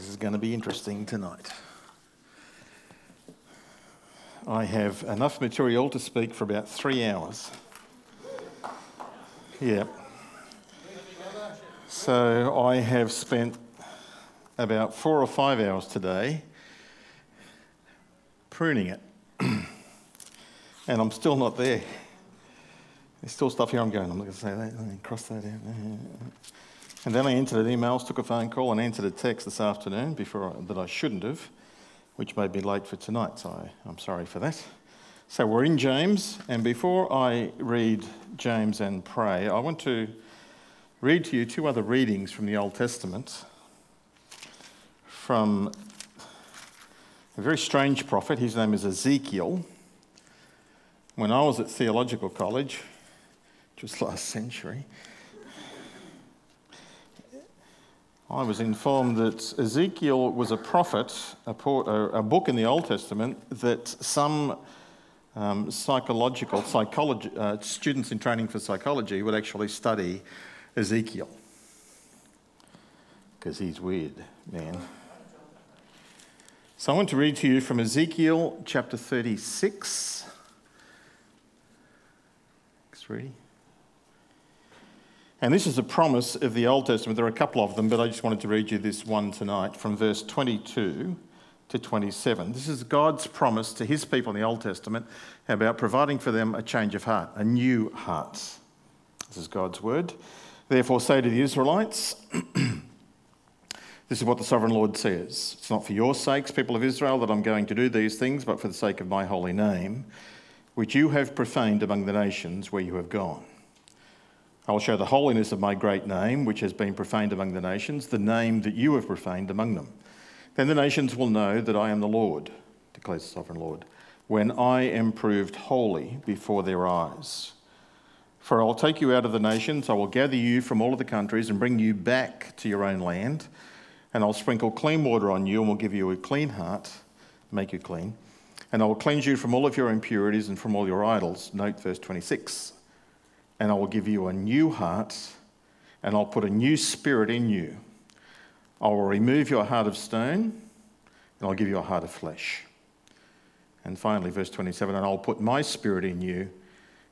This is going to be interesting tonight. I have enough material to speak for about three hours. Yeah. So I have spent about four or five hours today pruning it. and I'm still not there. There's still stuff here I'm going, I'm not going to say that, cross that out. And then I entered emails, took a phone call, and answered a text this afternoon before I, that I shouldn't have, which made me late for tonight. So I, I'm sorry for that. So we're in James, and before I read James and pray, I want to read to you two other readings from the Old Testament from a very strange prophet. His name is Ezekiel. When I was at theological college, just last century, I was informed that Ezekiel was a prophet, a, a book in the Old Testament that some um, psychological uh, students in training for psychology would actually study Ezekiel because he's weird, man. So I want to read to you from Ezekiel chapter 36. Thanks, ready? And this is a promise of the Old Testament. There are a couple of them, but I just wanted to read you this one tonight from verse 22 to 27. This is God's promise to his people in the Old Testament about providing for them a change of heart, a new heart. This is God's word. Therefore, say to the Israelites, This is what the sovereign Lord says It's not for your sakes, people of Israel, that I'm going to do these things, but for the sake of my holy name, which you have profaned among the nations where you have gone. I will show the holiness of my great name, which has been profaned among the nations, the name that you have profaned among them. Then the nations will know that I am the Lord, declares the sovereign Lord, when I am proved holy before their eyes. For I will take you out of the nations, I will gather you from all of the countries and bring you back to your own land, and I'll sprinkle clean water on you and will give you a clean heart, make you clean, and I will cleanse you from all of your impurities and from all your idols. Note verse 26 and I will give you a new heart, and I'll put a new spirit in you. I will remove your heart of stone, and I'll give you a heart of flesh. And finally, verse 27 and I'll put my spirit in you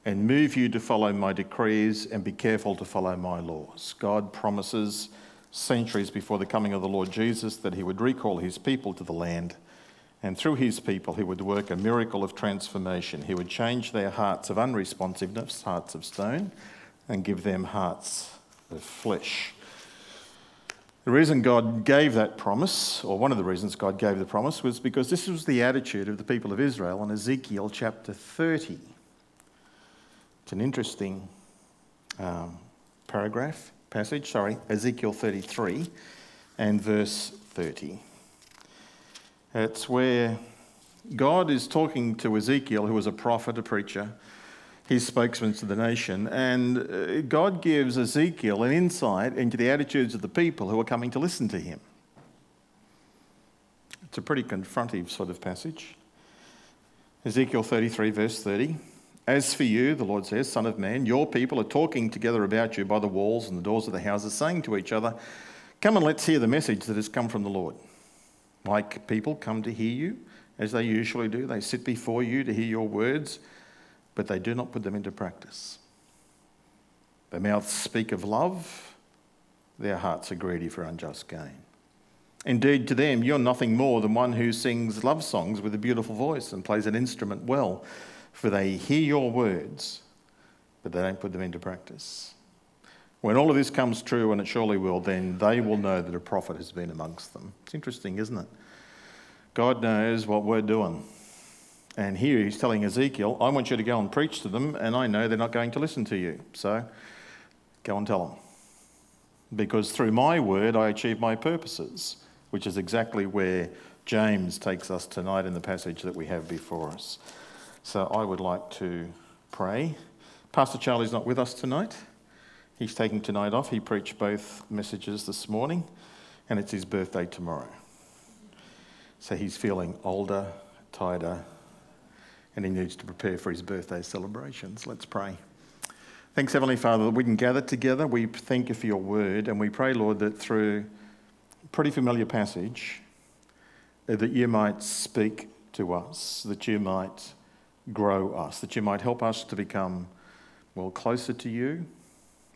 and move you to follow my decrees and be careful to follow my laws. God promises centuries before the coming of the Lord Jesus that he would recall his people to the land and through his people, he would work a miracle of transformation. He would change their hearts of unresponsiveness, hearts of stone, and give them hearts of flesh. The reason God gave that promise, or one of the reasons God gave the promise, was because this was the attitude of the people of Israel in Ezekiel chapter 30. It's an interesting um, paragraph, passage, sorry, Ezekiel 33 and verse 30. It's where God is talking to Ezekiel, who was a prophet, a preacher, his spokesman to the nation, and uh, God gives Ezekiel an insight into the attitudes of the people who are coming to listen to him. It's a pretty confrontive sort of passage. Ezekiel 33, verse 30. As for you, the Lord says, Son of man, your people are talking together about you by the walls and the doors of the houses, saying to each other, Come and let's hear the message that has come from the Lord. Like people come to hear you, as they usually do. They sit before you to hear your words, but they do not put them into practice. Their mouths speak of love, their hearts are greedy for unjust gain. Indeed, to them, you're nothing more than one who sings love songs with a beautiful voice and plays an instrument well, for they hear your words, but they don't put them into practice. When all of this comes true, and it surely will, then they will know that a prophet has been amongst them. It's interesting, isn't it? God knows what we're doing. And here he's telling Ezekiel, I want you to go and preach to them, and I know they're not going to listen to you. So go and tell them. Because through my word, I achieve my purposes, which is exactly where James takes us tonight in the passage that we have before us. So I would like to pray. Pastor Charlie's not with us tonight. He's taking tonight off. He preached both messages this morning, and it's his birthday tomorrow. So he's feeling older, tighter, and he needs to prepare for his birthday celebrations. Let's pray. Thanks, Heavenly Father, that we can gather together. We thank you for your word, and we pray, Lord, that through a pretty familiar passage that you might speak to us, that you might grow us, that you might help us to become, well, closer to you,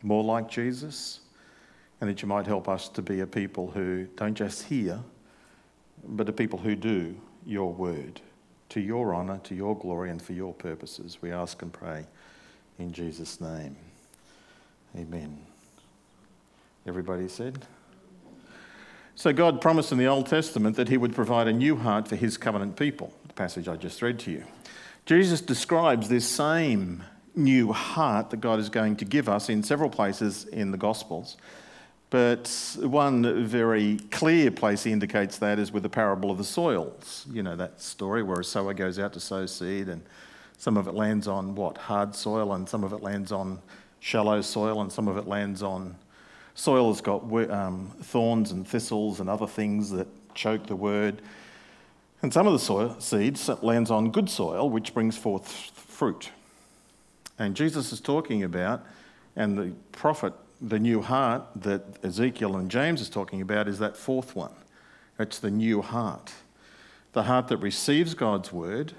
more like Jesus, and that you might help us to be a people who don't just hear, but a people who do your word to your honour, to your glory, and for your purposes. We ask and pray in Jesus' name. Amen. Everybody said? So, God promised in the Old Testament that He would provide a new heart for His covenant people, the passage I just read to you. Jesus describes this same new heart that God is going to give us in several places in the Gospels. But one very clear place he indicates that is with the parable of the soils. You know that story where a sower goes out to sow seed and some of it lands on what? Hard soil, and some of it lands on shallow soil, and some of it lands on soil that's got um, thorns and thistles and other things that choke the word. And some of the soil, seeds lands on good soil, which brings forth fruit. And Jesus is talking about, and the prophet the new heart that Ezekiel and James is talking about is that fourth one. It's the new heart. The heart that receives God's word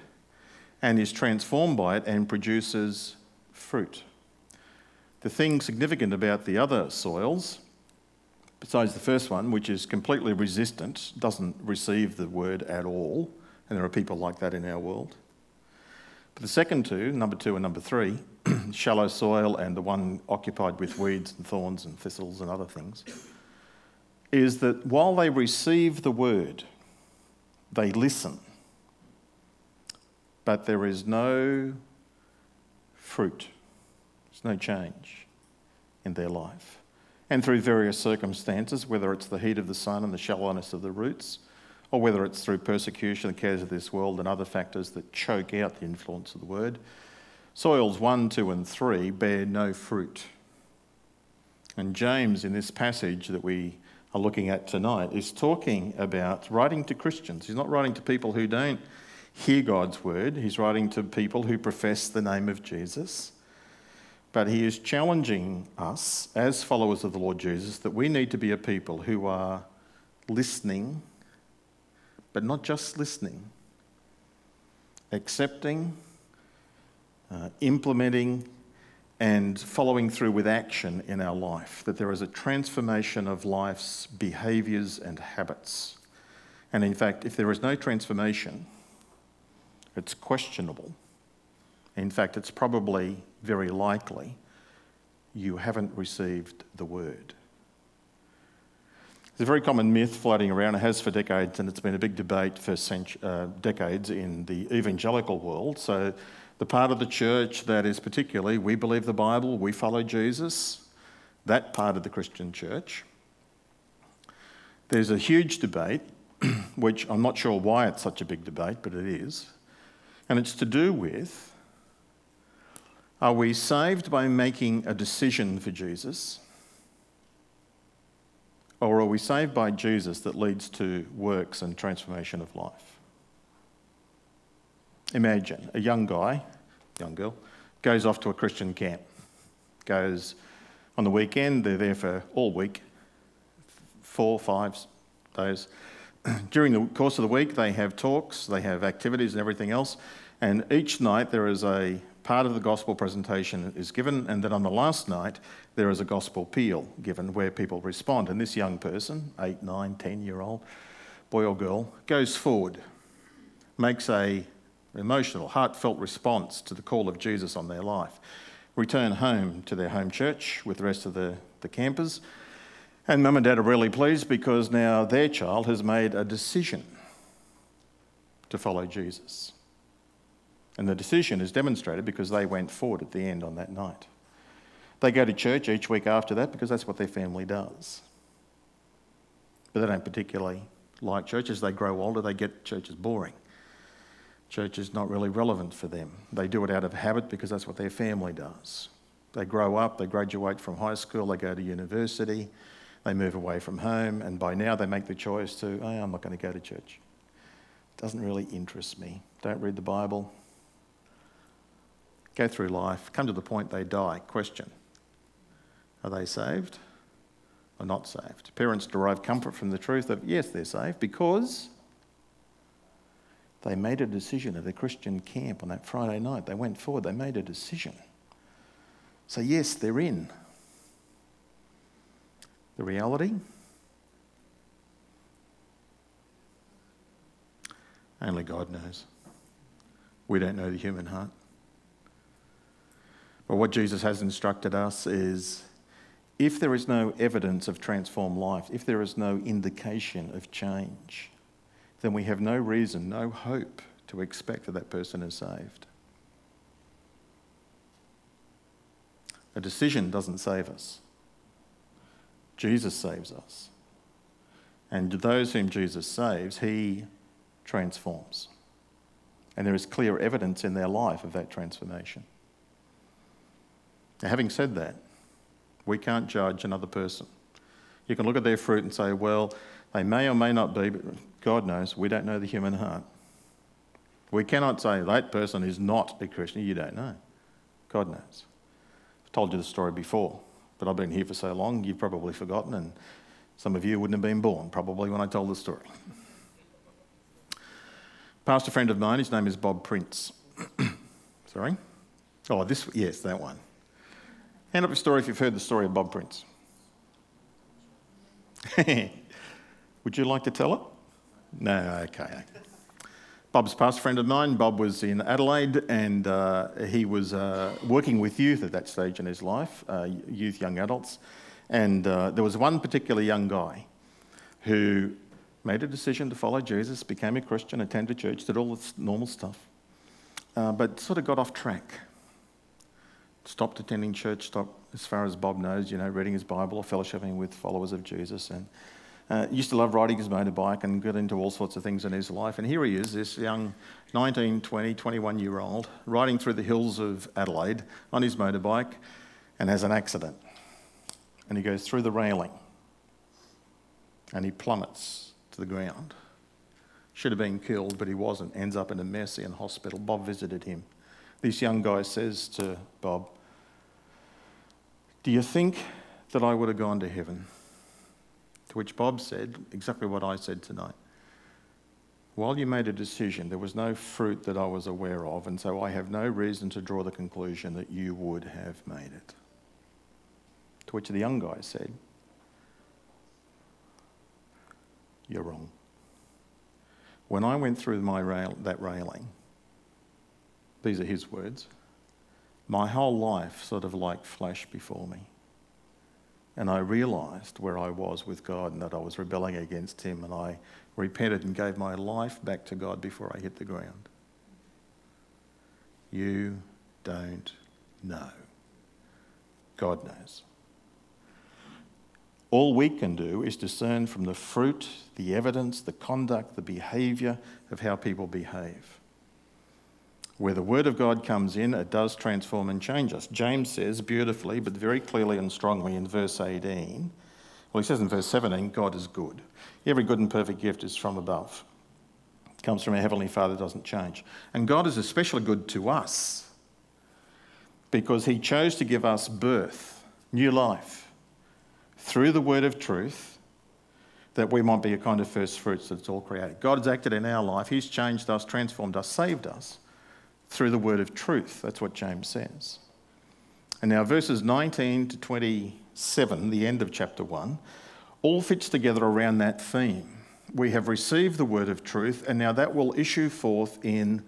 and is transformed by it and produces fruit. The thing significant about the other soils, besides the first one, which is completely resistant, doesn't receive the word at all, and there are people like that in our world. But the second two, number two and number three, shallow soil and the one occupied with weeds and thorns and thistles and other things, is that while they receive the word, they listen, but there is no fruit, there's no change in their life. And through various circumstances, whether it's the heat of the sun and the shallowness of the roots, or whether it's through persecution, the cares of this world, and other factors that choke out the influence of the word, Soils 1, 2, and 3 bear no fruit. And James, in this passage that we are looking at tonight, is talking about writing to Christians. He's not writing to people who don't hear God's word, he's writing to people who profess the name of Jesus. But he is challenging us as followers of the Lord Jesus that we need to be a people who are listening, but not just listening, accepting uh, implementing and following through with action in our life, that there is a transformation of life's behaviours and habits. And in fact, if there is no transformation, it's questionable. In fact, it's probably very likely you haven't received the word. There's a very common myth floating around, it has for decades, and it's been a big debate for cent- uh, decades in the evangelical world. So the part of the church that is particularly, we believe the Bible, we follow Jesus, that part of the Christian church. There's a huge debate, which I'm not sure why it's such a big debate, but it is. And it's to do with are we saved by making a decision for Jesus? Or are we saved by Jesus that leads to works and transformation of life? Imagine a young guy, young girl, goes off to a Christian camp, goes on the weekend, they're there for all week, four, five days. During the course of the week, they have talks, they have activities and everything else, and each night there is a part of the gospel presentation is given, and then on the last night there is a gospel peal given where people respond. And this young person, eight, nine, ten year old boy or girl, goes forward, makes a emotional, heartfelt response to the call of Jesus on their life. Return home to their home church with the rest of the, the campers. And mum and dad are really pleased because now their child has made a decision to follow Jesus. And the decision is demonstrated because they went forward at the end on that night. They go to church each week after that because that's what their family does. But they don't particularly like church. As they grow older, they get churches boring. Church is not really relevant for them. They do it out of habit because that's what their family does. They grow up, they graduate from high school, they go to university, they move away from home, and by now they make the choice to, oh, I'm not going to go to church. It doesn't really interest me. Don't read the Bible. Go through life, come to the point they die. Question Are they saved? or not saved. Parents derive comfort from the truth of, yes, they're saved because they made a decision at a Christian camp on that Friday night. They went forward, they made a decision. So, yes, they're in. The reality? Only God knows. We don't know the human heart. But what Jesus has instructed us is if there is no evidence of transformed life, if there is no indication of change, then we have no reason, no hope to expect that that person is saved. A decision doesn't save us. Jesus saves us. And those whom Jesus saves, he transforms. And there is clear evidence in their life of that transformation. Now, having said that, we can't judge another person. You can look at their fruit and say, well, they may or may not be, but God knows, we don't know the human heart. We cannot say that person is not a Christian. You don't know. God knows. I've told you the story before, but I've been here for so long, you've probably forgotten, and some of you wouldn't have been born probably when I told the story. Pastor friend of mine, his name is Bob Prince. Sorry? Oh, this, yes, that one. Hand up your story if you've heard the story of Bob Prince. Would you like to tell it? No, okay. Bob's past friend of mine. Bob was in Adelaide and uh, he was uh, working with youth at that stage in his life, uh, youth, young adults. And uh, there was one particular young guy who made a decision to follow Jesus, became a Christian, attended church, did all the normal stuff, uh, but sort of got off track stopped attending church, stopped, as far as Bob knows, you know, reading his Bible or fellowshipping with followers of Jesus. And uh, used to love riding his motorbike and got into all sorts of things in his life. And here he is, this young 19, 20, 21 year old, riding through the hills of Adelaide on his motorbike and has an accident. And he goes through the railing and he plummets to the ground. Should have been killed, but he wasn't. Ends up in a Mercy in hospital. Bob visited him. This young guy says to Bob, Do you think that I would have gone to heaven? To which Bob said exactly what I said tonight. While you made a decision, there was no fruit that I was aware of, and so I have no reason to draw the conclusion that you would have made it. To which the young guy said, You're wrong. When I went through my rail, that railing, these are his words. My whole life sort of like flashed before me. And I realized where I was with God and that I was rebelling against Him, and I repented and gave my life back to God before I hit the ground. You don't know. God knows. All we can do is discern from the fruit, the evidence, the conduct, the behaviour of how people behave. Where the Word of God comes in, it does transform and change us. James says beautifully, but very clearly and strongly in verse 18, well, he says in verse 17, God is good. Every good and perfect gift is from above. It comes from our Heavenly Father, doesn't change. And God is especially good to us because He chose to give us birth, new life, through the word of truth, that we might be a kind of first fruits that's all created. God has acted in our life, He's changed us, transformed us, saved us through the word of truth. That's what James says. And now, verses 19 to 27, the end of chapter 1, all fits together around that theme. We have received the word of truth, and now that will issue forth in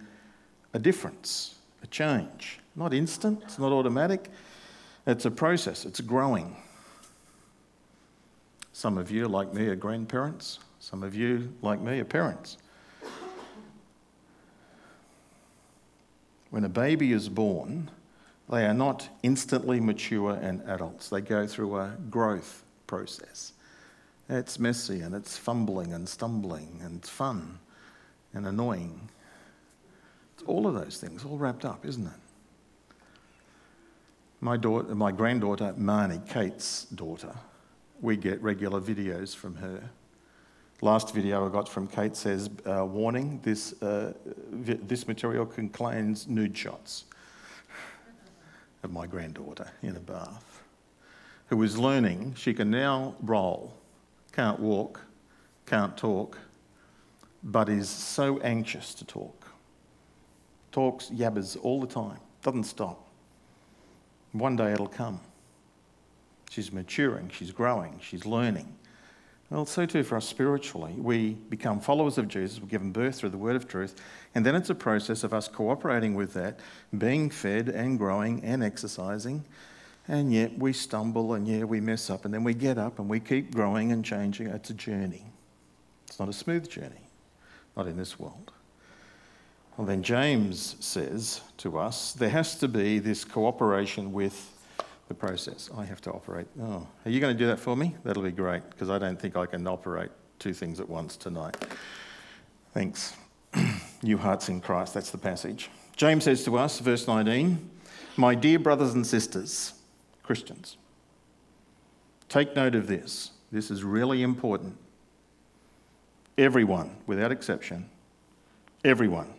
a difference, a change. Not instant, it's not automatic, it's a process, it's growing. Some of you, like me, are grandparents. Some of you, like me, are parents. When a baby is born, they are not instantly mature and adults. They go through a growth process. It's messy and it's fumbling and stumbling and fun and annoying. It's all of those things, all wrapped up, isn't it? My, daughter, my granddaughter, Marnie, Kate's daughter, we get regular videos from her Last video I got from Kate says, uh, warning, this, uh, vi- this material contains nude shots of my granddaughter in a bath. who is learning, she can now roll, can't walk, can't talk, but is so anxious to talk. Talks, yabbers all the time, doesn't stop. One day it'll come. She's maturing, she's growing, she's learning. Well, so too for us spiritually. We become followers of Jesus, we're given birth through the word of truth, and then it's a process of us cooperating with that, being fed and growing and exercising, and yet we stumble and yeah, we mess up, and then we get up and we keep growing and changing. It's a journey. It's not a smooth journey, not in this world. Well, then James says to us there has to be this cooperation with the process. I have to operate. Oh, are you going to do that for me? That'll be great because I don't think I can operate two things at once tonight. Thanks. New hearts in Christ, that's the passage. James says to us, verse 19, My dear brothers and sisters, Christians, take note of this. This is really important. Everyone, without exception, everyone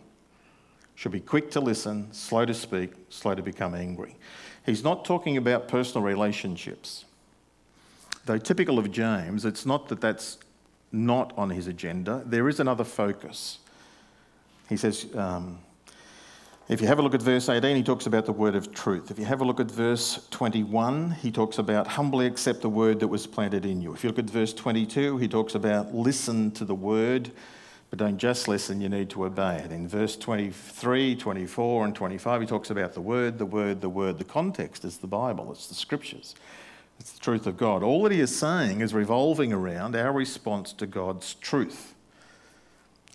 should be quick to listen, slow to speak, slow to become angry. He's not talking about personal relationships. Though typical of James, it's not that that's not on his agenda. There is another focus. He says, um, if you have a look at verse 18, he talks about the word of truth. If you have a look at verse 21, he talks about humbly accept the word that was planted in you. If you look at verse 22, he talks about listen to the word but don't just listen, you need to obey it. In verse 23, 24, and 25, he talks about the word, the word, the word. The context is the Bible, it's the scriptures, it's the truth of God. All that he is saying is revolving around our response to God's truth.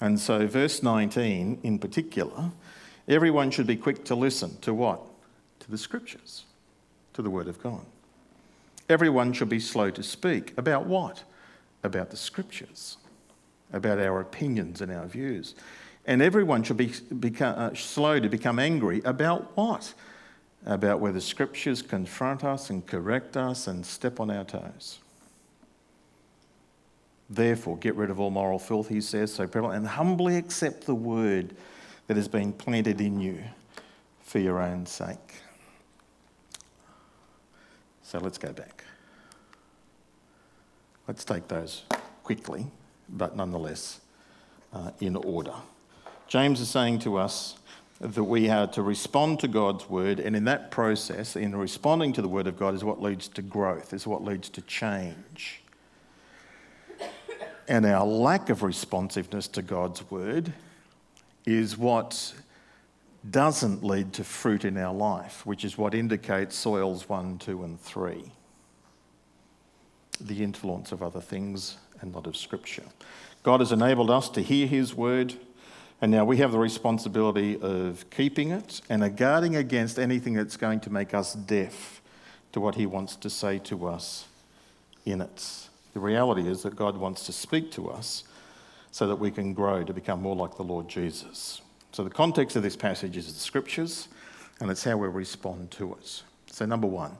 And so, verse 19 in particular, everyone should be quick to listen to what? To the scriptures, to the word of God. Everyone should be slow to speak. About what? About the scriptures about our opinions and our views. And everyone should be become, uh, slow to become angry about what? About whether scriptures confront us and correct us and step on our toes. Therefore, get rid of all moral filth, he says so prevalent, and humbly accept the word that has been planted in you for your own sake. So let's go back. Let's take those quickly but nonetheless uh, in order. James is saying to us that we are to respond to God's word, and in that process, in responding to the word of God, is what leads to growth, is what leads to change. And our lack of responsiveness to God's word is what doesn't lead to fruit in our life, which is what indicates soils 1, 2, and 3. The influence of other things and not of Scripture. God has enabled us to hear His word, and now we have the responsibility of keeping it and of guarding against anything that's going to make us deaf to what He wants to say to us in it. The reality is that God wants to speak to us so that we can grow to become more like the Lord Jesus. So, the context of this passage is the scriptures, and it's how we respond to it. So, number one,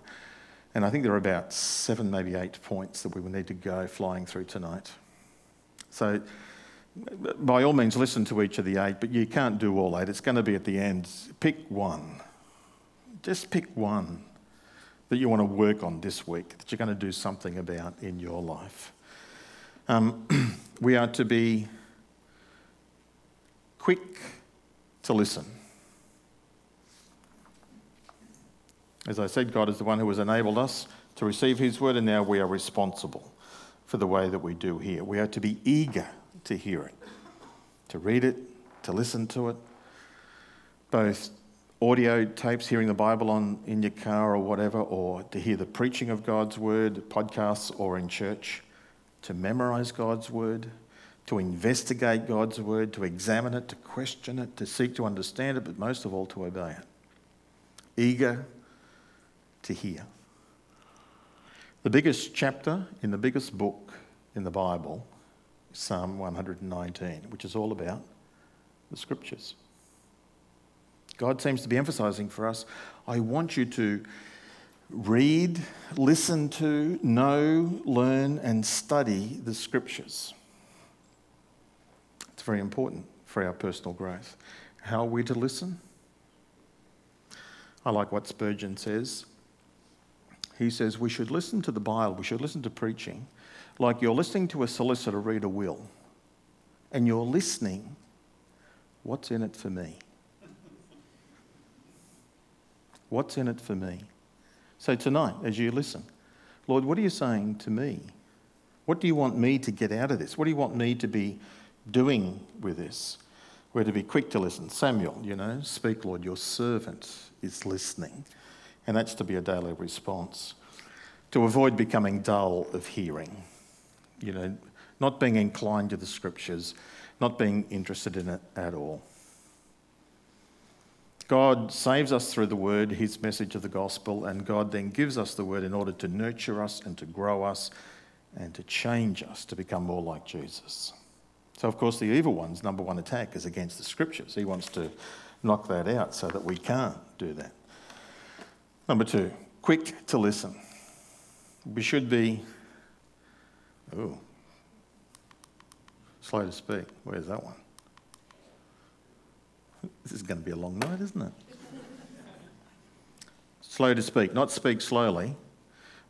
and I think there are about seven, maybe eight points that we will need to go flying through tonight. So, by all means, listen to each of the eight, but you can't do all eight. It's going to be at the end. Pick one. Just pick one that you want to work on this week, that you're going to do something about in your life. Um, we are to be quick to listen. As I said, God is the one who has enabled us to receive His word, and now we are responsible for the way that we do hear. We are to be eager to hear it, to read it, to listen to it, both audio tapes, hearing the Bible on in your car or whatever, or to hear the preaching of God's word, podcasts, or in church, to memorize God's word, to investigate God's word, to examine it, to question it, to seek to understand it, but most of all to obey it. Eager to hear. The biggest chapter in the biggest book in the Bible is Psalm 119, which is all about the scriptures. God seems to be emphasizing for us I want you to read, listen to, know, learn, and study the scriptures. It's very important for our personal growth. How are we to listen? I like what Spurgeon says he says we should listen to the Bible, we should listen to preaching like you're listening to a solicitor read a will and you're listening, what's in it for me? What's in it for me? So tonight, as you listen, Lord, what are you saying to me? What do you want me to get out of this? What do you want me to be doing with this? We're to be quick to listen. Samuel, you know, speak, Lord, your servant is listening. And that's to be a daily response. To avoid becoming dull of hearing, you know, not being inclined to the scriptures, not being interested in it at all. God saves us through the word, his message of the gospel, and God then gives us the word in order to nurture us and to grow us and to change us to become more like Jesus. So, of course, the evil one's number one attack is against the scriptures. He wants to knock that out so that we can't do that. Number two, quick to listen. We should be, oh, slow to speak. Where's that one? This is going to be a long night, isn't it? slow to speak, not speak slowly,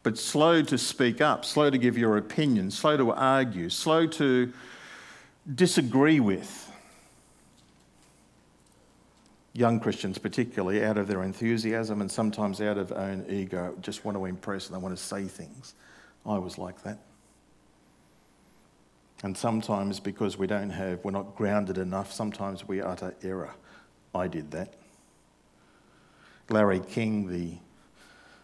but slow to speak up, slow to give your opinion, slow to argue, slow to disagree with. Young Christians, particularly, out of their enthusiasm and sometimes out of own ego, just want to impress and they want to say things. I was like that. And sometimes, because we don't have, we're not grounded enough, sometimes we utter error. I did that. Larry King, the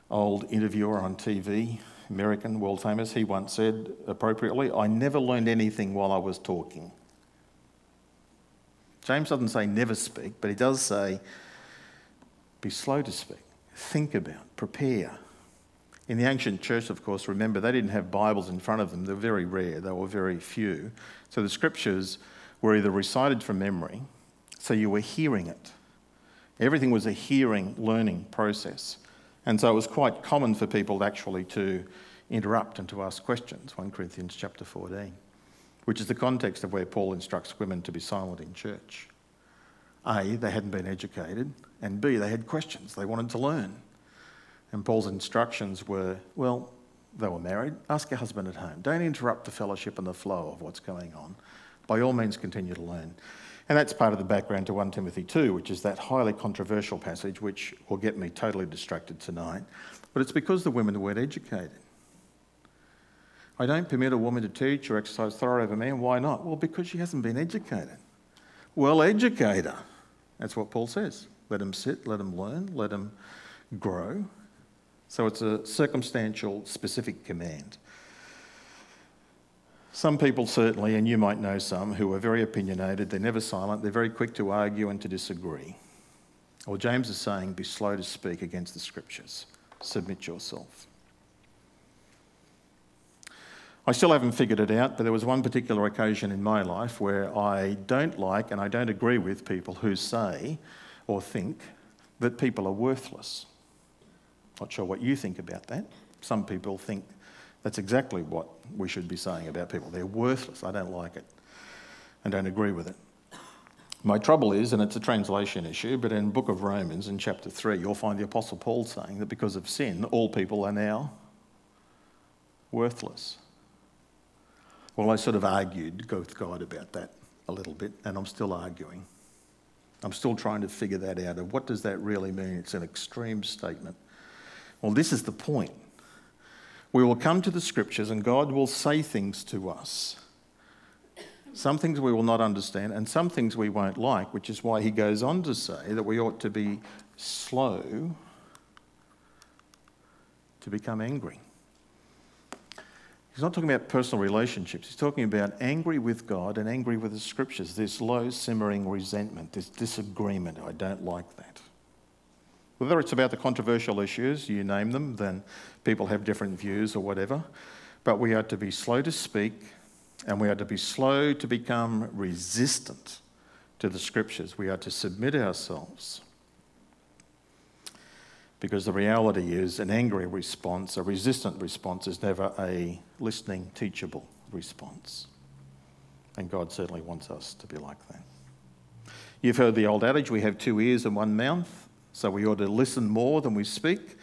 old interviewer on TV, American, world famous, he once said appropriately, I never learned anything while I was talking. James doesn't say never speak, but he does say be slow to speak, think about, prepare. In the ancient church, of course, remember, they didn't have Bibles in front of them. They're very rare, they were very few. So the scriptures were either recited from memory, so you were hearing it. Everything was a hearing, learning process. And so it was quite common for people actually to interrupt and to ask questions, 1 Corinthians chapter 14, which is the context of where Paul instructs women to be silent in church. A, they hadn't been educated, and B, they had questions. They wanted to learn. And Paul's instructions were well, they were married, ask your husband at home. Don't interrupt the fellowship and the flow of what's going on. By all means, continue to learn. And that's part of the background to 1 Timothy 2, which is that highly controversial passage, which will get me totally distracted tonight. But it's because the women weren't educated. I don't permit a woman to teach or exercise authority over me, and why not? Well, because she hasn't been educated. Well, educate her. That's what Paul says. Let them sit, let them learn, let them grow. So it's a circumstantial, specific command. Some people, certainly, and you might know some, who are very opinionated, they're never silent, they're very quick to argue and to disagree. Well, James is saying, be slow to speak against the scriptures, submit yourself. I still haven't figured it out, but there was one particular occasion in my life where I don't like and I don't agree with people who say or think that people are worthless. Not sure what you think about that. Some people think that's exactly what we should be saying about people. They're worthless. I don't like it and don't agree with it. My trouble is, and it's a translation issue, but in book of Romans in chapter 3, you'll find the Apostle Paul saying that because of sin, all people are now worthless. Well, I sort of argued with God about that a little bit, and I'm still arguing. I'm still trying to figure that out. Of what does that really mean? It's an extreme statement. Well, this is the point. We will come to the scriptures and God will say things to us. Some things we will not understand and some things we won't like, which is why he goes on to say that we ought to be slow to become angry. He's not talking about personal relationships. He's talking about angry with God and angry with the scriptures, this low simmering resentment, this disagreement. I don't like that. Whether it's about the controversial issues, you name them, then people have different views or whatever. But we are to be slow to speak and we are to be slow to become resistant to the scriptures. We are to submit ourselves. Because the reality is, an angry response, a resistant response, is never a listening, teachable response. And God certainly wants us to be like that. You've heard the old adage we have two ears and one mouth. So we ought to listen more than we speak.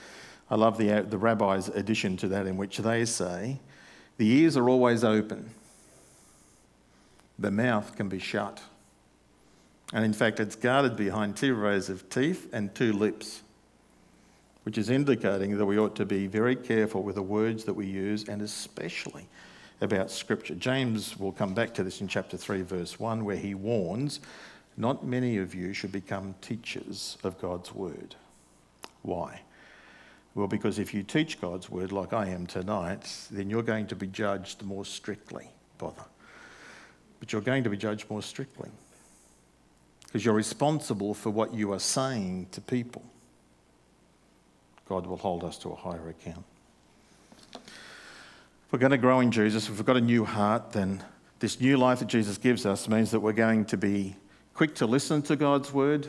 I love the, uh, the rabbi's addition to that, in which they say, the ears are always open, the mouth can be shut. And in fact, it's guarded behind two rows of teeth and two lips, which is indicating that we ought to be very careful with the words that we use and especially about Scripture. James will come back to this in chapter 3, verse 1, where he warns not many of you should become teachers of God's word. Why? Well, because if you teach God's word like I am tonight, then you're going to be judged more strictly. Bother. But you're going to be judged more strictly because you're responsible for what you are saying to people. God will hold us to a higher account. If we're going to grow in Jesus, if we've got a new heart, then this new life that Jesus gives us means that we're going to be quick to listen to God's word,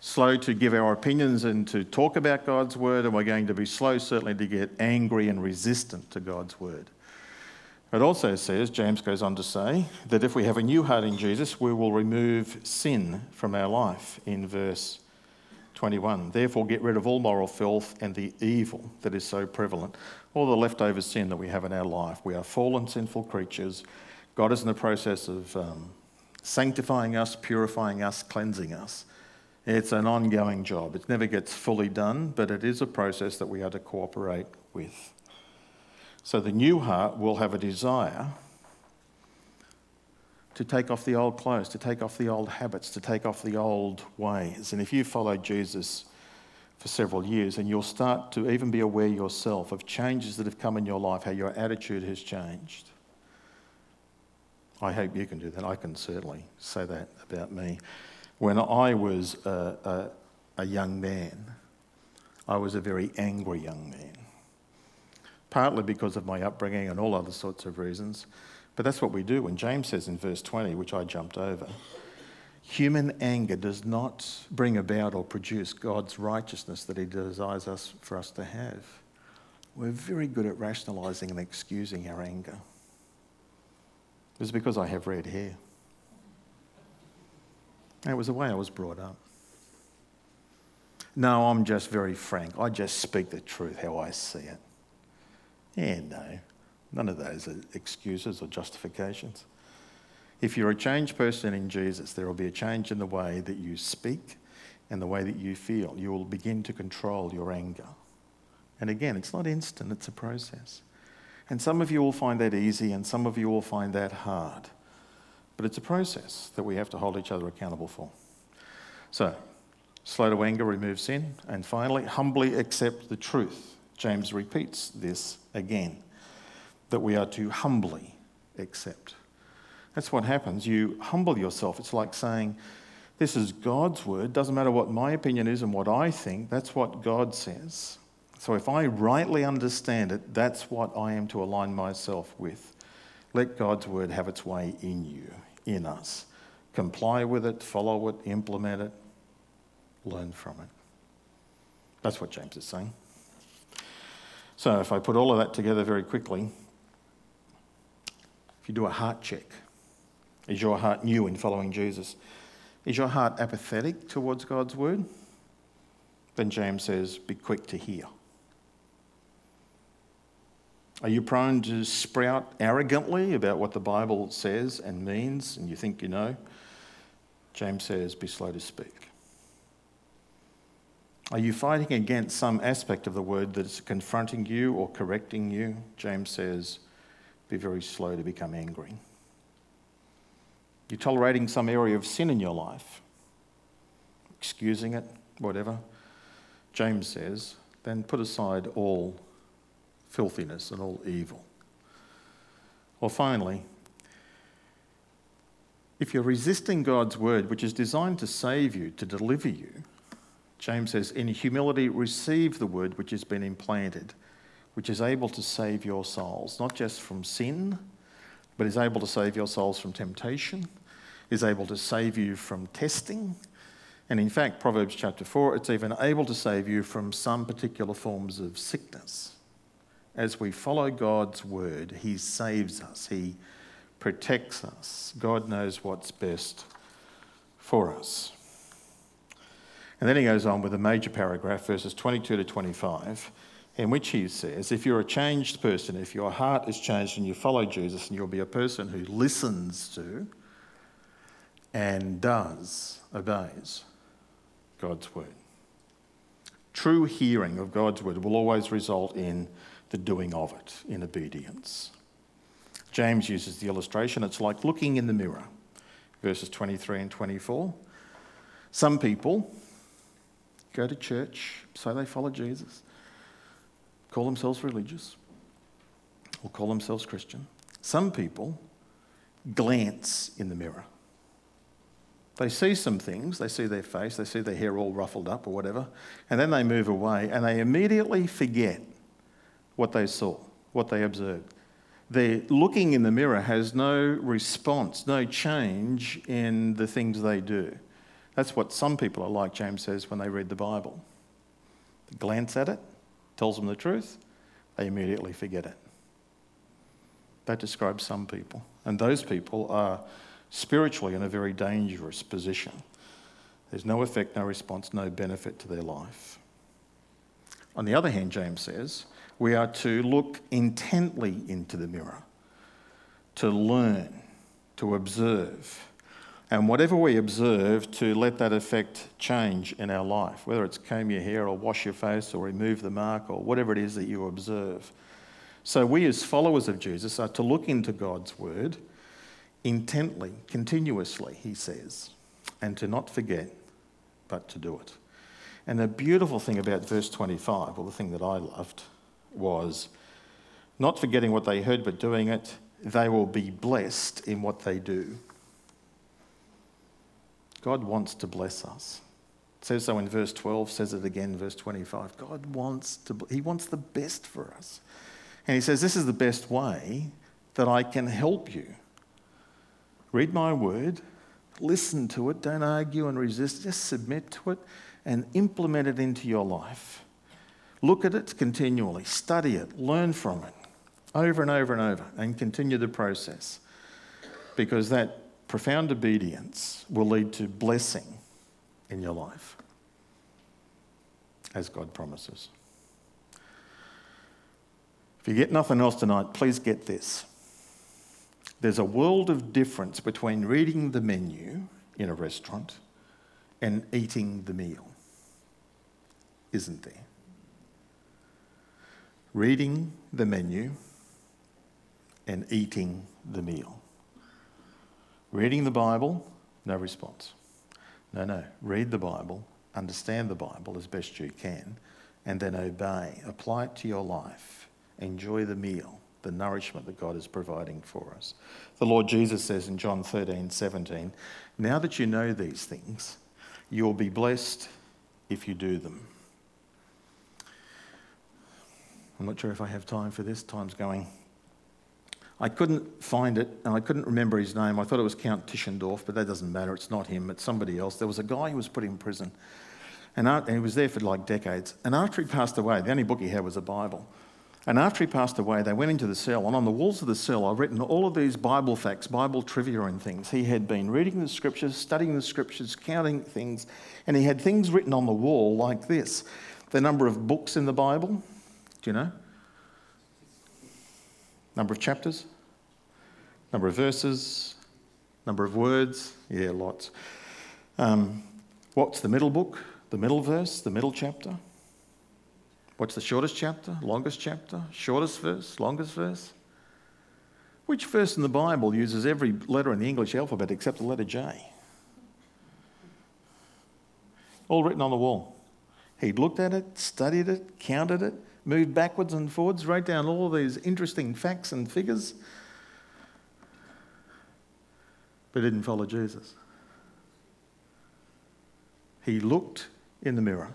slow to give our opinions and to talk about God's word, and we're going to be slow, certainly, to get angry and resistant to God's word. It also says, James goes on to say, that if we have a new heart in Jesus, we will remove sin from our life in verse 21. Therefore, get rid of all moral filth and the evil that is so prevalent, all the leftover sin that we have in our life. We are fallen, sinful creatures. God is in the process of um, sanctifying us, purifying us, cleansing us. It's an ongoing job. It never gets fully done, but it is a process that we are to cooperate with. So the new heart will have a desire to take off the old clothes, to take off the old habits, to take off the old ways. And if you follow Jesus for several years, and you'll start to even be aware yourself of changes that have come in your life, how your attitude has changed. I hope you can do that. I can certainly say that about me. When I was a, a, a young man, I was a very angry young man, partly because of my upbringing and all other sorts of reasons. But that's what we do. When James says in verse 20, which I jumped over, human anger does not bring about or produce God's righteousness that He desires us for us to have. We're very good at rationalizing and excusing our anger. It's because I have red hair. It was the way I was brought up. No, I'm just very frank. I just speak the truth how I see it. Yeah, no. None of those are excuses or justifications. If you're a changed person in Jesus, there will be a change in the way that you speak and the way that you feel. You will begin to control your anger. And again, it's not instant, it's a process. And some of you will find that easy, and some of you will find that hard. But it's a process that we have to hold each other accountable for. So, slow to anger, remove sin. And finally, humbly accept the truth. James repeats this again that we are to humbly accept. That's what happens. You humble yourself. It's like saying, This is God's word. Doesn't matter what my opinion is and what I think, that's what God says. So if I rightly understand it, that's what I am to align myself with. Let God's word have its way in you, in us. Comply with it, follow it, implement it, learn from it. That's what James is saying. So if I put all of that together very quickly, if you do a heart check, is your heart new in following Jesus? Is your heart apathetic towards God's word? Then James says, be quick to hear. Are you prone to sprout arrogantly about what the Bible says and means and you think you know? James says, be slow to speak. Are you fighting against some aspect of the word that is confronting you or correcting you? James says, be very slow to become angry. You're tolerating some area of sin in your life, excusing it, whatever. James says, then put aside all filthiness and all evil. Or finally, if you're resisting God's word, which is designed to save you, to deliver you, James says, in humility, receive the word which has been implanted which is able to save your souls, not just from sin, but is able to save your souls from temptation, is able to save you from testing. And in fact, Proverbs chapter 4, it's even able to save you from some particular forms of sickness. As we follow God's word, He saves us, He protects us. God knows what's best for us. And then he goes on with a major paragraph, verses 22 to 25, in which he says, If you're a changed person, if your heart is changed and you follow Jesus, and you'll be a person who listens to and does, obeys God's word. True hearing of God's word will always result in the doing of it, in obedience. James uses the illustration it's like looking in the mirror, verses 23 and 24. Some people go to church, say they follow Jesus, call themselves religious, or call themselves Christian. Some people glance in the mirror. They see some things, they see their face, they see their hair all ruffled up or whatever, and then they move away and they immediately forget what they saw, what they observed. Their looking in the mirror has no response, no change in the things they do. That's what some people are like, James says, when they read the Bible. They glance at it, tells them the truth, they immediately forget it. That describes some people. And those people are spiritually in a very dangerous position. There's no effect, no response, no benefit to their life. On the other hand, James says, we are to look intently into the mirror, to learn, to observe, and whatever we observe, to let that effect change in our life, whether it's comb your hair or wash your face or remove the mark or whatever it is that you observe. So, we as followers of Jesus are to look into God's word intently, continuously, he says, and to not forget, but to do it. And the beautiful thing about verse 25, or the thing that I loved, was not forgetting what they heard but doing it, they will be blessed in what they do. God wants to bless us. It says so in verse 12, says it again verse 25. God wants to he wants the best for us. And he says this is the best way that I can help you. Read my word, listen to it, don't argue and resist, just submit to it and implement it into your life. Look at it continually, study it, learn from it over and over and over, and continue the process. Because that profound obedience will lead to blessing in your life, as God promises. If you get nothing else tonight, please get this. There's a world of difference between reading the menu in a restaurant and eating the meal, isn't there? reading the menu and eating the meal. Reading the Bible, no response. No, no. Read the Bible, understand the Bible as best you can, and then obey. Apply it to your life. Enjoy the meal, the nourishment that God is providing for us. The Lord Jesus says in John 13, 17, Now that you know these things, you'll be blessed if you do them. I'm not sure if I have time for this. Time's going. I couldn't find it, and I couldn't remember his name. I thought it was Count Tischendorf, but that doesn't matter. It's not him, it's somebody else. There was a guy who was put in prison, and, he was there for like decades. And after he passed away, the only book he had was a Bible. And after he passed away, they went into the cell, and on the walls of the cell, I've written all of these Bible facts, Bible trivia, and things. He had been reading the scriptures, studying the scriptures, counting things, and he had things written on the wall like this the number of books in the Bible, do you know? Number of chapters? Number of verses? Number of words? Yeah, lots. Um, what's the middle book? The middle verse? The middle chapter? What's the shortest chapter? Longest chapter? Shortest verse? Longest verse? Which verse in the Bible uses every letter in the English alphabet except the letter J? All written on the wall. He'd looked at it, studied it, counted it, moved backwards and forwards, wrote down all these interesting facts and figures, but didn't follow Jesus. He looked in the mirror.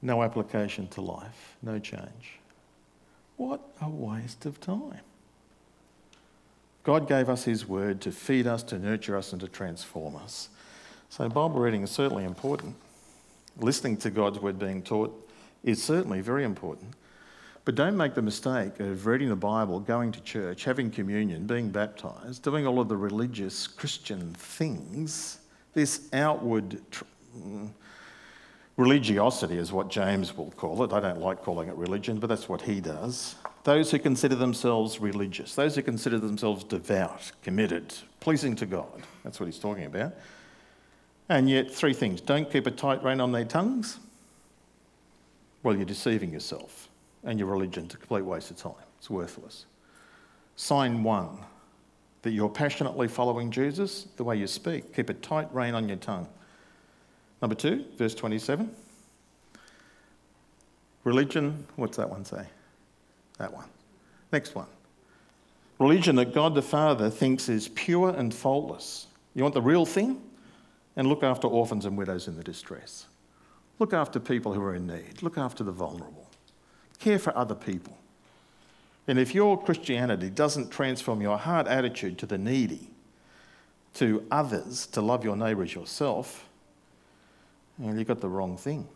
No application to life, no change. What a waste of time. God gave us His word to feed us, to nurture us, and to transform us. So, Bible reading is certainly important. Listening to God's word being taught is certainly very important. But don't make the mistake of reading the Bible, going to church, having communion, being baptized, doing all of the religious Christian things, this outward mm, Religiosity is what James will call it. I don't like calling it religion, but that's what he does. Those who consider themselves religious, those who consider themselves devout, committed, pleasing to God. That's what he's talking about. And yet, three things don't keep a tight rein on their tongues. Well, you're deceiving yourself, and your religion's a complete waste of time. It's worthless. Sign one that you're passionately following Jesus, the way you speak. Keep a tight rein on your tongue. Number two, verse 27. Religion, what's that one say? That one. Next one. Religion that God the Father thinks is pure and faultless. You want the real thing? And look after orphans and widows in the distress. Look after people who are in need. Look after the vulnerable. Care for other people. And if your Christianity doesn't transform your heart attitude to the needy, to others, to love your neighbour as yourself, well, you've got the wrong thing.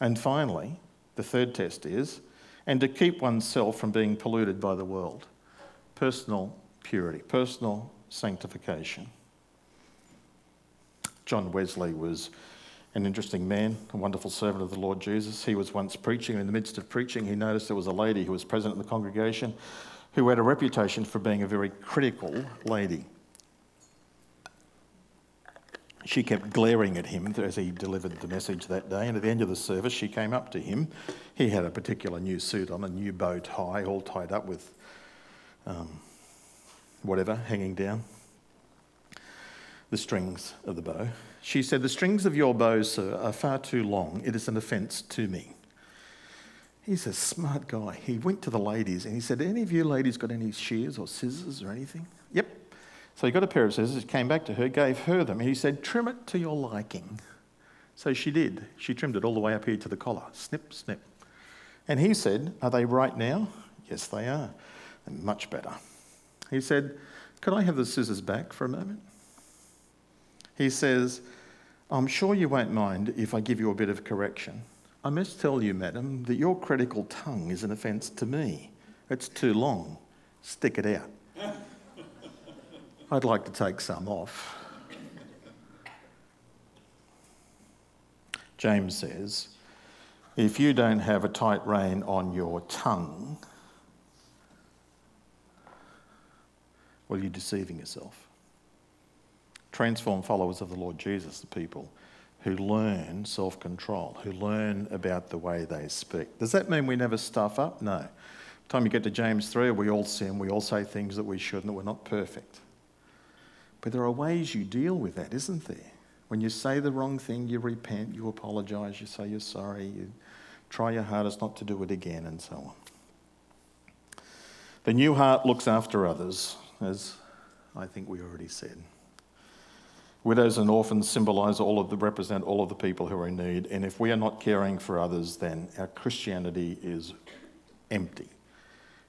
And finally, the third test is, and to keep oneself from being polluted by the world. Personal purity, personal sanctification. John Wesley was an interesting man, a wonderful servant of the Lord Jesus. He was once preaching, and in the midst of preaching, he noticed there was a lady who was present in the congregation who had a reputation for being a very critical lady. She kept glaring at him as he delivered the message that day, and at the end of the service, she came up to him. He had a particular new suit on, a new bow tie, all tied up with um, whatever hanging down the strings of the bow. She said, The strings of your bow, sir, are far too long. It is an offence to me. He's a smart guy. He went to the ladies and he said, Any of you ladies got any shears or scissors or anything? Yep. So he got a pair of scissors, came back to her, gave her them, and he said, Trim it to your liking. So she did. She trimmed it all the way up here to the collar. Snip, snip. And he said, Are they right now? Yes, they are. And much better. He said, Could I have the scissors back for a moment? He says, I'm sure you won't mind if I give you a bit of correction. I must tell you, madam, that your critical tongue is an offence to me. It's too long. Stick it out. I'd like to take some off. James says, if you don't have a tight rein on your tongue, well, you're deceiving yourself transform followers of the Lord Jesus, the people who learn self control, who learn about the way they speak. Does that mean we never stuff up? No. By the time you get to James 3, we all sin, we all say things that we shouldn't, we're not perfect. But there are ways you deal with that, isn't there? When you say the wrong thing, you repent, you apologise, you say you're sorry, you try your hardest not to do it again, and so on. The new heart looks after others, as I think we already said. Widows and orphans symbolize all of the, represent all of the people who are in need. And if we are not caring for others, then our Christianity is empty.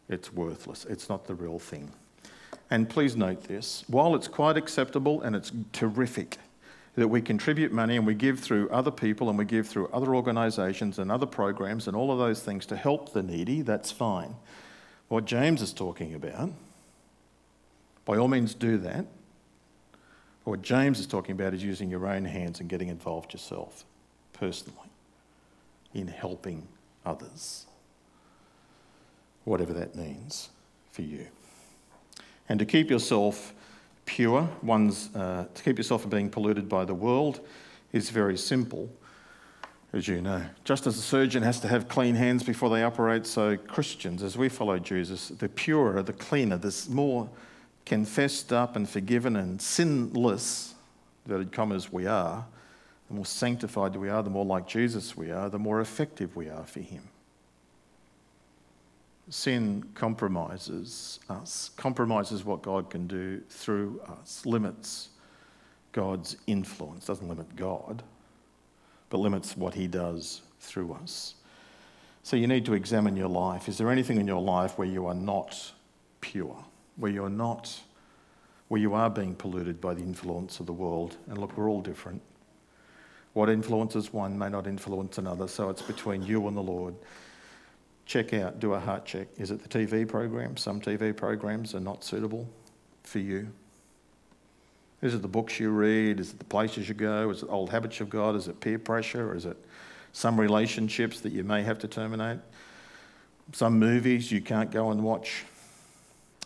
It's worthless. It's not the real thing. And please note this while it's quite acceptable and it's terrific that we contribute money and we give through other people and we give through other organisations and other programs and all of those things to help the needy, that's fine. What James is talking about, by all means do that. What James is talking about is using your own hands and getting involved yourself personally in helping others, whatever that means for you. And to keep yourself pure, one's, uh, to keep yourself from being polluted by the world, is very simple, as you know. Just as a surgeon has to have clean hands before they operate, so Christians, as we follow Jesus, the purer, the cleaner, there's more confessed up and forgiven and sinless, inverted commas, we are, the more sanctified we are, the more like Jesus we are, the more effective we are for Him. Sin compromises us, compromises what God can do through us, limits God's influence, doesn't limit God, but limits what He does through us. So you need to examine your life. Is there anything in your life where you are not pure? Where you're not, where you are being polluted by the influence of the world. And look, we're all different. What influences one may not influence another, so it's between you and the Lord. Check out, do a heart check. Is it the TV program? Some TV programs are not suitable for you. Is it the books you read? Is it the places you go? Is it old habits you've got? Is it peer pressure? Is it some relationships that you may have to terminate? Some movies you can't go and watch.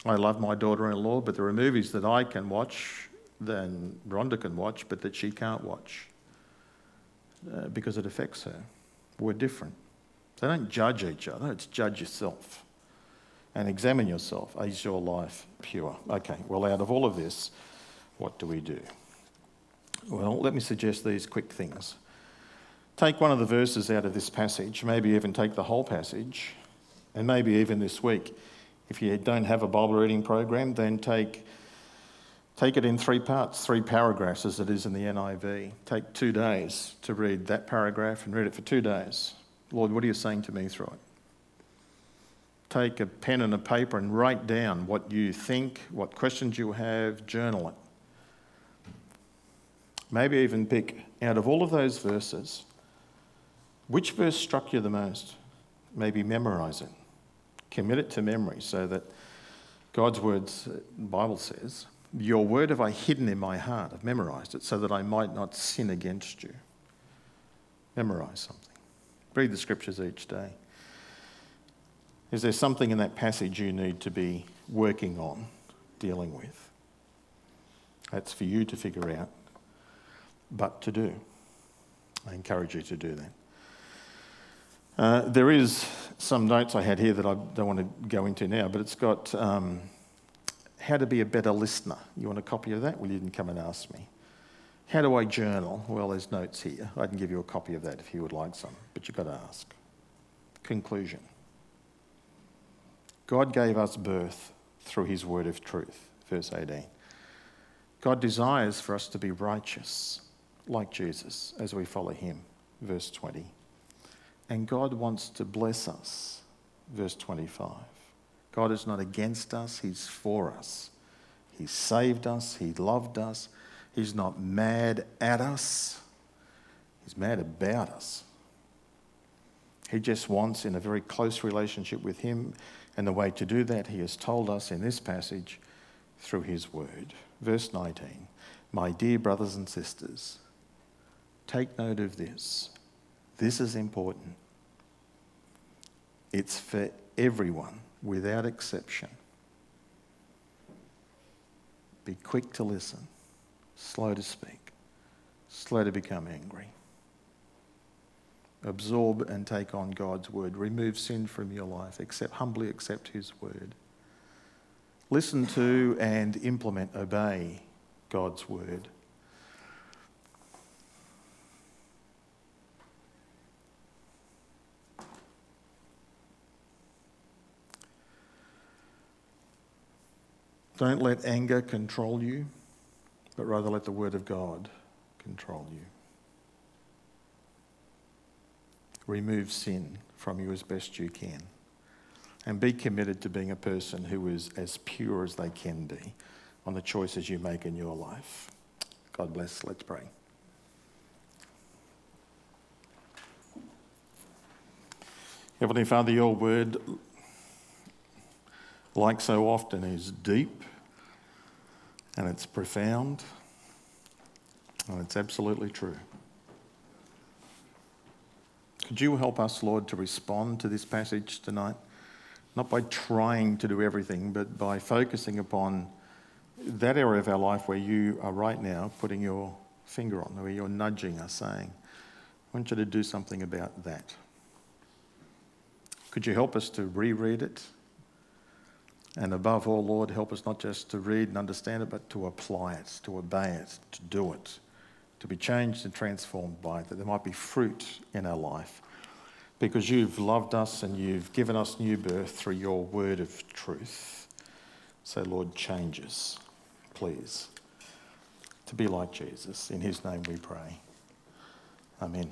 I love my daughter in law, but there are movies that I can watch, then Rhonda can watch, but that she can't watch uh, because it affects her. We're different. So don't judge each other, it's judge yourself and examine yourself. Is your life pure? Okay, well, out of all of this, what do we do? Well, let me suggest these quick things. Take one of the verses out of this passage, maybe even take the whole passage, and maybe even this week. If you don't have a Bible reading program, then take, take it in three parts, three paragraphs as it is in the NIV. Take two days to read that paragraph and read it for two days. Lord, what are you saying to me through it? Take a pen and a paper and write down what you think, what questions you have, journal it. Maybe even pick out of all of those verses, which verse struck you the most? Maybe memorize it. Commit it to memory so that God's words, the Bible says, Your word have I hidden in my heart. I've memorized it so that I might not sin against you. Memorize something. Read the scriptures each day. Is there something in that passage you need to be working on, dealing with? That's for you to figure out, but to do. I encourage you to do that. Uh, there is some notes I had here that I don't want to go into now, but it's got um, how to be a better listener. You want a copy of that? Well, you didn't come and ask me. How do I journal? Well, there's notes here. I can give you a copy of that if you would like some, but you've got to ask. Conclusion God gave us birth through his word of truth, verse 18. God desires for us to be righteous, like Jesus, as we follow him, verse 20. And God wants to bless us, verse 25. God is not against us, he's for us. He saved us, he loved us. He's not mad at us, He's mad about us. He just wants, in a very close relationship with Him, and the way to do that, He has told us in this passage through His word. Verse 19 My dear brothers and sisters, take note of this. This is important. It's for everyone, without exception. Be quick to listen slow to speak, slow to become angry. Absorb and take on God's word. Remove sin from your life. Accept, humbly accept His word. Listen to and implement, obey God's word. Don't let anger control you but rather let the Word of God control you. Remove sin from you as best you can. And be committed to being a person who is as pure as they can be on the choices you make in your life. God bless. Let's pray. Heavenly Father, your word, like so often, is deep and it's profound, and it's absolutely true. Could you help us, Lord, to respond to this passage tonight? Not by trying to do everything, but by focusing upon that area of our life where you are right now putting your finger on, where you're nudging us, saying, I want you to do something about that. Could you help us to reread it, and above all, Lord, help us not just to read and understand it, but to apply it, to obey it, to do it, to be changed and transformed by it, that there might be fruit in our life. Because you've loved us and you've given us new birth through your word of truth. So, Lord, change us, please, to be like Jesus. In his name we pray. Amen.